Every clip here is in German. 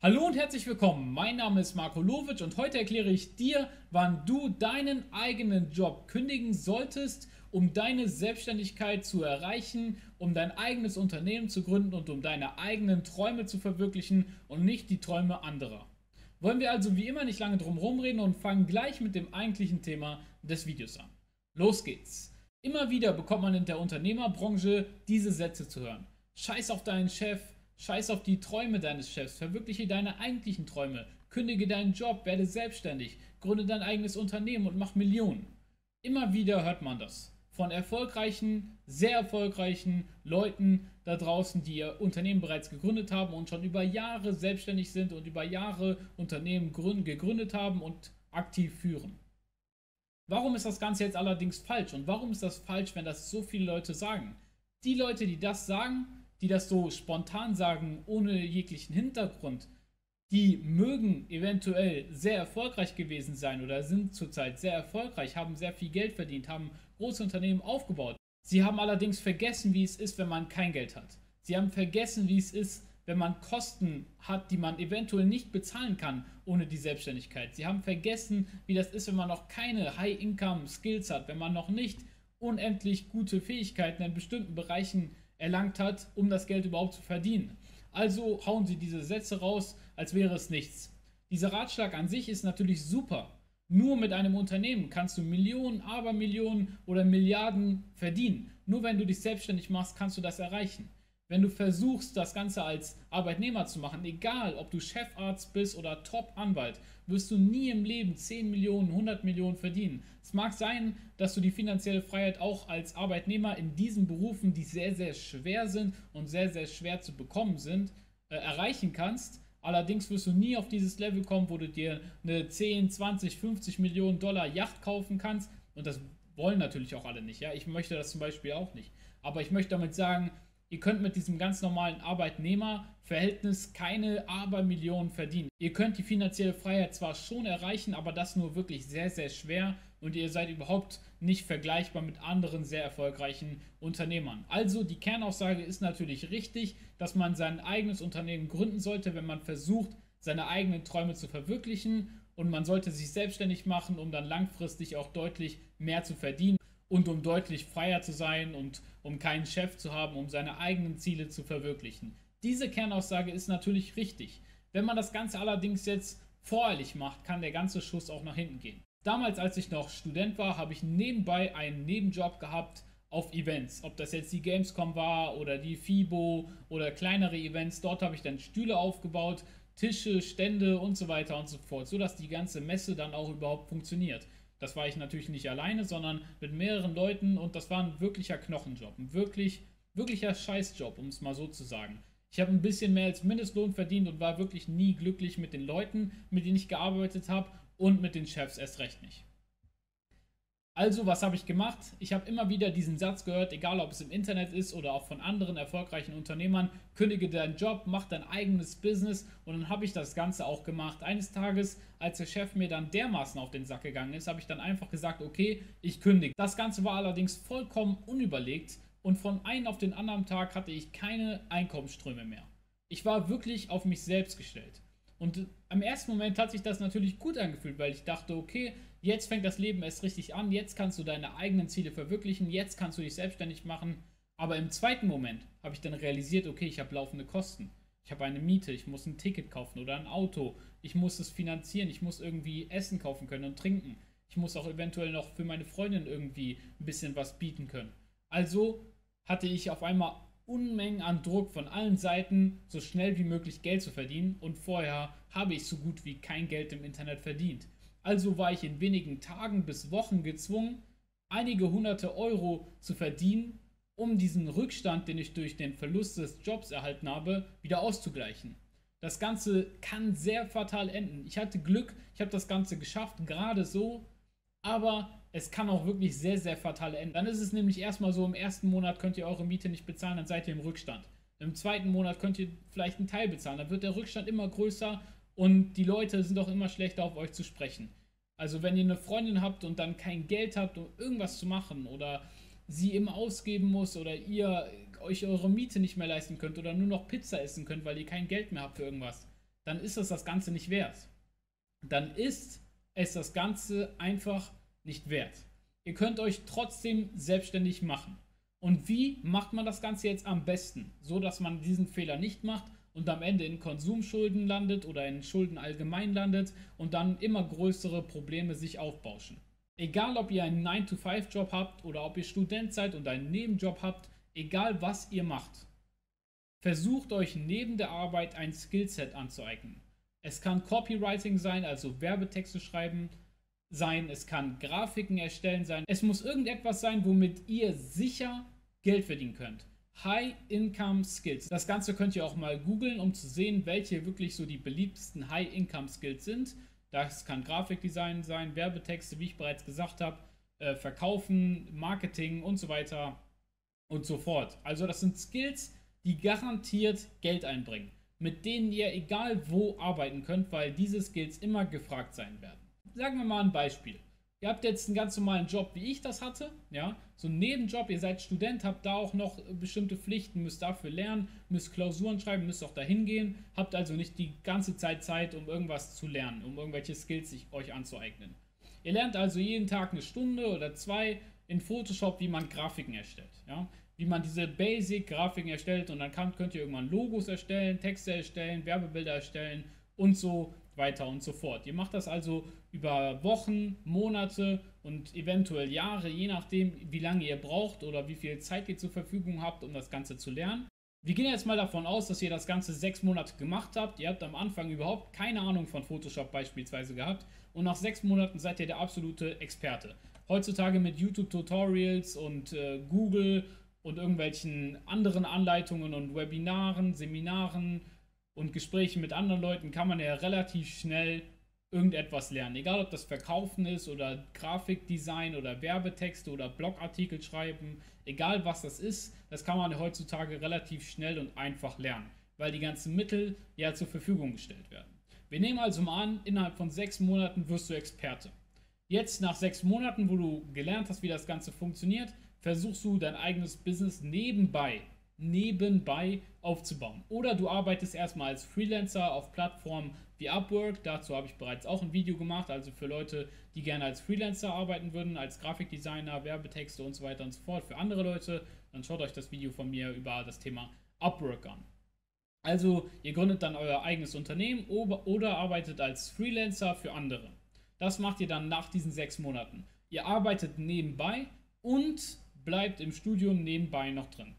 Hallo und herzlich willkommen. Mein Name ist Marco Lovic und heute erkläre ich dir, wann du deinen eigenen Job kündigen solltest, um deine Selbstständigkeit zu erreichen, um dein eigenes Unternehmen zu gründen und um deine eigenen Träume zu verwirklichen und nicht die Träume anderer. Wollen wir also wie immer nicht lange drum rumreden und fangen gleich mit dem eigentlichen Thema des Videos an. Los geht's. Immer wieder bekommt man in der Unternehmerbranche diese Sätze zu hören. Scheiß auf deinen Chef, Scheiß auf die Träume deines Chefs, verwirkliche deine eigentlichen Träume, kündige deinen Job, werde selbstständig, gründe dein eigenes Unternehmen und mach Millionen. Immer wieder hört man das. Von erfolgreichen, sehr erfolgreichen Leuten da draußen, die ihr Unternehmen bereits gegründet haben und schon über Jahre selbstständig sind und über Jahre Unternehmen gegründet haben und aktiv führen. Warum ist das Ganze jetzt allerdings falsch? Und warum ist das falsch, wenn das so viele Leute sagen? Die Leute, die das sagen, die das so spontan sagen, ohne jeglichen Hintergrund, die mögen eventuell sehr erfolgreich gewesen sein oder sind zurzeit sehr erfolgreich, haben sehr viel Geld verdient, haben große Unternehmen aufgebaut. Sie haben allerdings vergessen, wie es ist, wenn man kein Geld hat. Sie haben vergessen, wie es ist, wenn man Kosten hat, die man eventuell nicht bezahlen kann ohne die Selbstständigkeit. Sie haben vergessen, wie das ist, wenn man noch keine High-Income-Skills hat, wenn man noch nicht unendlich gute Fähigkeiten in bestimmten Bereichen erlangt hat, um das Geld überhaupt zu verdienen. Also hauen sie diese Sätze raus, als wäre es nichts. Dieser Ratschlag an sich ist natürlich super. Nur mit einem Unternehmen kannst du Millionen, Abermillionen oder Milliarden verdienen. Nur wenn du dich selbstständig machst, kannst du das erreichen. Wenn du versuchst, das Ganze als Arbeitnehmer zu machen, egal ob du Chefarzt bist oder Top-Anwalt, wirst du nie im Leben 10 Millionen, 100 Millionen verdienen. Es mag sein, dass du die finanzielle Freiheit auch als Arbeitnehmer in diesen Berufen, die sehr, sehr schwer sind und sehr, sehr schwer zu bekommen sind, äh, erreichen kannst. Allerdings wirst du nie auf dieses Level kommen, wo du dir eine 10, 20, 50 Millionen Dollar Yacht kaufen kannst. Und das wollen natürlich auch alle nicht. Ja? Ich möchte das zum Beispiel auch nicht. Aber ich möchte damit sagen, Ihr könnt mit diesem ganz normalen Arbeitnehmerverhältnis keine Abermillionen verdienen. Ihr könnt die finanzielle Freiheit zwar schon erreichen, aber das nur wirklich sehr, sehr schwer und ihr seid überhaupt nicht vergleichbar mit anderen sehr erfolgreichen Unternehmern. Also die Kernaussage ist natürlich richtig, dass man sein eigenes Unternehmen gründen sollte, wenn man versucht, seine eigenen Träume zu verwirklichen und man sollte sich selbstständig machen, um dann langfristig auch deutlich mehr zu verdienen und um deutlich freier zu sein und um keinen Chef zu haben, um seine eigenen Ziele zu verwirklichen. Diese Kernaussage ist natürlich richtig. Wenn man das Ganze allerdings jetzt voreilig macht, kann der ganze Schuss auch nach hinten gehen. Damals, als ich noch Student war, habe ich nebenbei einen Nebenjob gehabt auf Events. Ob das jetzt die Gamescom war oder die FIBO oder kleinere Events. Dort habe ich dann Stühle aufgebaut, Tische, Stände und so weiter und so fort, sodass die ganze Messe dann auch überhaupt funktioniert. Das war ich natürlich nicht alleine, sondern mit mehreren Leuten und das war ein wirklicher Knochenjob, ein wirklich, wirklicher Scheißjob, um es mal so zu sagen. Ich habe ein bisschen mehr als Mindestlohn verdient und war wirklich nie glücklich mit den Leuten, mit denen ich gearbeitet habe und mit den Chefs erst recht nicht. Also, was habe ich gemacht? Ich habe immer wieder diesen Satz gehört, egal ob es im Internet ist oder auch von anderen erfolgreichen Unternehmern, kündige deinen Job, mach dein eigenes Business und dann habe ich das Ganze auch gemacht. Eines Tages, als der Chef mir dann dermaßen auf den Sack gegangen ist, habe ich dann einfach gesagt, okay, ich kündige. Das Ganze war allerdings vollkommen unüberlegt und von einem auf den anderen Tag hatte ich keine Einkommensströme mehr. Ich war wirklich auf mich selbst gestellt. Und im ersten Moment hat sich das natürlich gut angefühlt, weil ich dachte, okay, jetzt fängt das Leben erst richtig an, jetzt kannst du deine eigenen Ziele verwirklichen, jetzt kannst du dich selbstständig machen. Aber im zweiten Moment habe ich dann realisiert, okay, ich habe laufende Kosten. Ich habe eine Miete, ich muss ein Ticket kaufen oder ein Auto, ich muss es finanzieren, ich muss irgendwie Essen kaufen können und trinken. Ich muss auch eventuell noch für meine Freundin irgendwie ein bisschen was bieten können. Also hatte ich auf einmal Unmengen an Druck von allen Seiten, so schnell wie möglich Geld zu verdienen und vorher habe ich so gut wie kein Geld im Internet verdient. Also war ich in wenigen Tagen bis Wochen gezwungen, einige hunderte Euro zu verdienen, um diesen Rückstand, den ich durch den Verlust des Jobs erhalten habe, wieder auszugleichen. Das Ganze kann sehr fatal enden. Ich hatte Glück, ich habe das Ganze geschafft, gerade so, aber es kann auch wirklich sehr, sehr fatal enden. Dann ist es nämlich erstmal so, im ersten Monat könnt ihr eure Miete nicht bezahlen, dann seid ihr im Rückstand. Im zweiten Monat könnt ihr vielleicht einen Teil bezahlen, dann wird der Rückstand immer größer und die Leute sind auch immer schlechter auf euch zu sprechen. Also wenn ihr eine Freundin habt und dann kein Geld habt, um irgendwas zu machen oder sie immer ausgeben muss oder ihr euch eure Miete nicht mehr leisten könnt oder nur noch Pizza essen könnt, weil ihr kein Geld mehr habt für irgendwas, dann ist es das Ganze nicht wert. Dann ist es das Ganze einfach nicht wert. Ihr könnt euch trotzdem selbstständig machen. Und wie macht man das Ganze jetzt am besten, so dass man diesen Fehler nicht macht und am Ende in Konsumschulden landet oder in Schulden allgemein landet und dann immer größere Probleme sich aufbauschen? Egal, ob ihr einen 9-to-5-Job habt oder ob ihr Student seid und einen Nebenjob habt, egal was ihr macht, versucht euch neben der Arbeit ein Skillset anzueignen. Es kann Copywriting sein, also Werbetexte schreiben sein, es kann Grafiken erstellen sein. Es muss irgendetwas sein, womit ihr sicher Geld verdienen könnt. High Income Skills. Das Ganze könnt ihr auch mal googeln, um zu sehen, welche wirklich so die beliebtesten High Income Skills sind. Das kann Grafikdesign sein, Werbetexte, wie ich bereits gesagt habe, äh, Verkaufen, Marketing und so weiter und so fort. Also das sind Skills, die garantiert Geld einbringen, mit denen ihr egal wo arbeiten könnt, weil diese Skills immer gefragt sein werden. Sagen wir mal ein Beispiel. Ihr habt jetzt einen ganz normalen Job, wie ich das hatte, ja, so einen Nebenjob, ihr seid Student, habt da auch noch bestimmte Pflichten, müsst dafür lernen, müsst Klausuren schreiben, müsst auch dahin gehen, habt also nicht die ganze Zeit Zeit, um irgendwas zu lernen, um irgendwelche Skills sich euch anzueignen. Ihr lernt also jeden Tag eine Stunde oder zwei in Photoshop, wie man Grafiken erstellt, ja, wie man diese Basic-Grafiken erstellt und dann kann, könnt ihr irgendwann Logos erstellen, Texte erstellen, Werbebilder erstellen und so weiter und so fort. Ihr macht das also über Wochen, Monate und eventuell Jahre, je nachdem, wie lange ihr braucht oder wie viel Zeit ihr zur Verfügung habt, um das Ganze zu lernen. Wir gehen jetzt mal davon aus, dass ihr das Ganze sechs Monate gemacht habt. Ihr habt am Anfang überhaupt keine Ahnung von Photoshop beispielsweise gehabt und nach sechs Monaten seid ihr der absolute Experte. Heutzutage mit YouTube-Tutorials und äh, Google und irgendwelchen anderen Anleitungen und Webinaren, Seminaren, und Gesprächen mit anderen Leuten kann man ja relativ schnell irgendetwas lernen. Egal ob das Verkaufen ist oder Grafikdesign oder Werbetexte oder Blogartikel schreiben, egal was das ist, das kann man heutzutage relativ schnell und einfach lernen, weil die ganzen Mittel ja zur Verfügung gestellt werden. Wir nehmen also mal an, innerhalb von sechs Monaten wirst du Experte. Jetzt nach sechs Monaten, wo du gelernt hast, wie das Ganze funktioniert, versuchst du dein eigenes Business nebenbei nebenbei aufzubauen. Oder du arbeitest erstmal als Freelancer auf Plattformen wie Upwork. Dazu habe ich bereits auch ein Video gemacht. Also für Leute, die gerne als Freelancer arbeiten würden, als Grafikdesigner, Werbetexte und so weiter und so fort. Für andere Leute, dann schaut euch das Video von mir über das Thema Upwork an. Also ihr gründet dann euer eigenes Unternehmen oder arbeitet als Freelancer für andere. Das macht ihr dann nach diesen sechs Monaten. Ihr arbeitet nebenbei und bleibt im Studium nebenbei noch drin.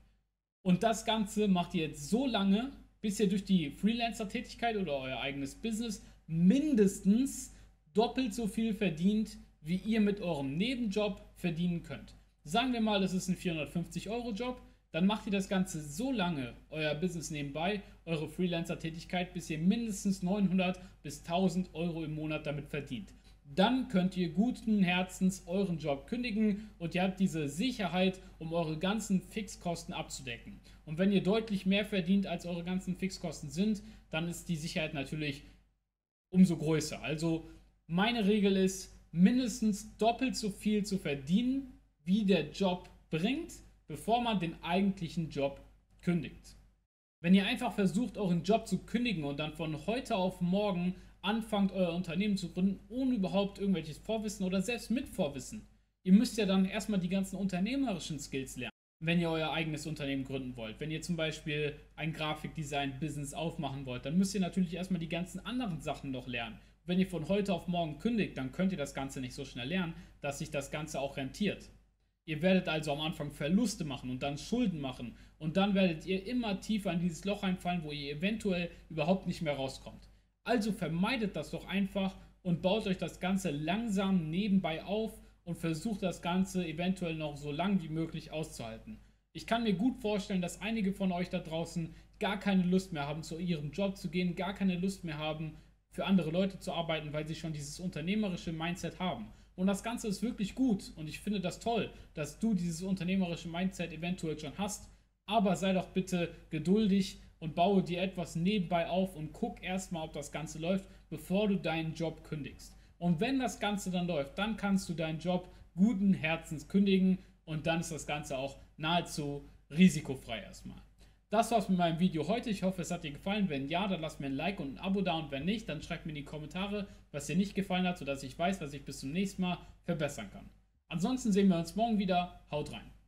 Und das Ganze macht ihr jetzt so lange, bis ihr durch die Freelancer-Tätigkeit oder euer eigenes Business mindestens doppelt so viel verdient, wie ihr mit eurem Nebenjob verdienen könnt. Sagen wir mal, das ist ein 450-Euro-Job, dann macht ihr das Ganze so lange, euer Business nebenbei, eure Freelancer-Tätigkeit, bis ihr mindestens 900 bis 1000 Euro im Monat damit verdient dann könnt ihr guten Herzens euren Job kündigen und ihr habt diese Sicherheit, um eure ganzen Fixkosten abzudecken. Und wenn ihr deutlich mehr verdient, als eure ganzen Fixkosten sind, dann ist die Sicherheit natürlich umso größer. Also meine Regel ist, mindestens doppelt so viel zu verdienen, wie der Job bringt, bevor man den eigentlichen Job kündigt. Wenn ihr einfach versucht, euren Job zu kündigen und dann von heute auf morgen anfangt, euer Unternehmen zu gründen, ohne überhaupt irgendwelches Vorwissen oder selbst mit Vorwissen. Ihr müsst ja dann erstmal die ganzen unternehmerischen Skills lernen, wenn ihr euer eigenes Unternehmen gründen wollt. Wenn ihr zum Beispiel ein Grafikdesign-Business aufmachen wollt, dann müsst ihr natürlich erstmal die ganzen anderen Sachen noch lernen. Wenn ihr von heute auf morgen kündigt, dann könnt ihr das Ganze nicht so schnell lernen, dass sich das Ganze auch rentiert. Ihr werdet also am Anfang Verluste machen und dann Schulden machen und dann werdet ihr immer tiefer in dieses Loch einfallen, wo ihr eventuell überhaupt nicht mehr rauskommt. Also vermeidet das doch einfach und baut euch das Ganze langsam nebenbei auf und versucht das Ganze eventuell noch so lang wie möglich auszuhalten. Ich kann mir gut vorstellen, dass einige von euch da draußen gar keine Lust mehr haben, zu ihrem Job zu gehen, gar keine Lust mehr haben, für andere Leute zu arbeiten, weil sie schon dieses unternehmerische Mindset haben. Und das Ganze ist wirklich gut und ich finde das toll, dass du dieses unternehmerische Mindset eventuell schon hast. Aber sei doch bitte geduldig und baue dir etwas nebenbei auf und guck erstmal, ob das Ganze läuft, bevor du deinen Job kündigst. Und wenn das Ganze dann läuft, dann kannst du deinen Job guten Herzens kündigen und dann ist das Ganze auch nahezu risikofrei erstmal. Das war's mit meinem Video heute. Ich hoffe, es hat dir gefallen. Wenn ja, dann lass mir ein Like und ein Abo da. Und wenn nicht, dann schreib mir in die Kommentare, was dir nicht gefallen hat, sodass ich weiß, was ich bis zum nächsten Mal verbessern kann. Ansonsten sehen wir uns morgen wieder. Haut rein.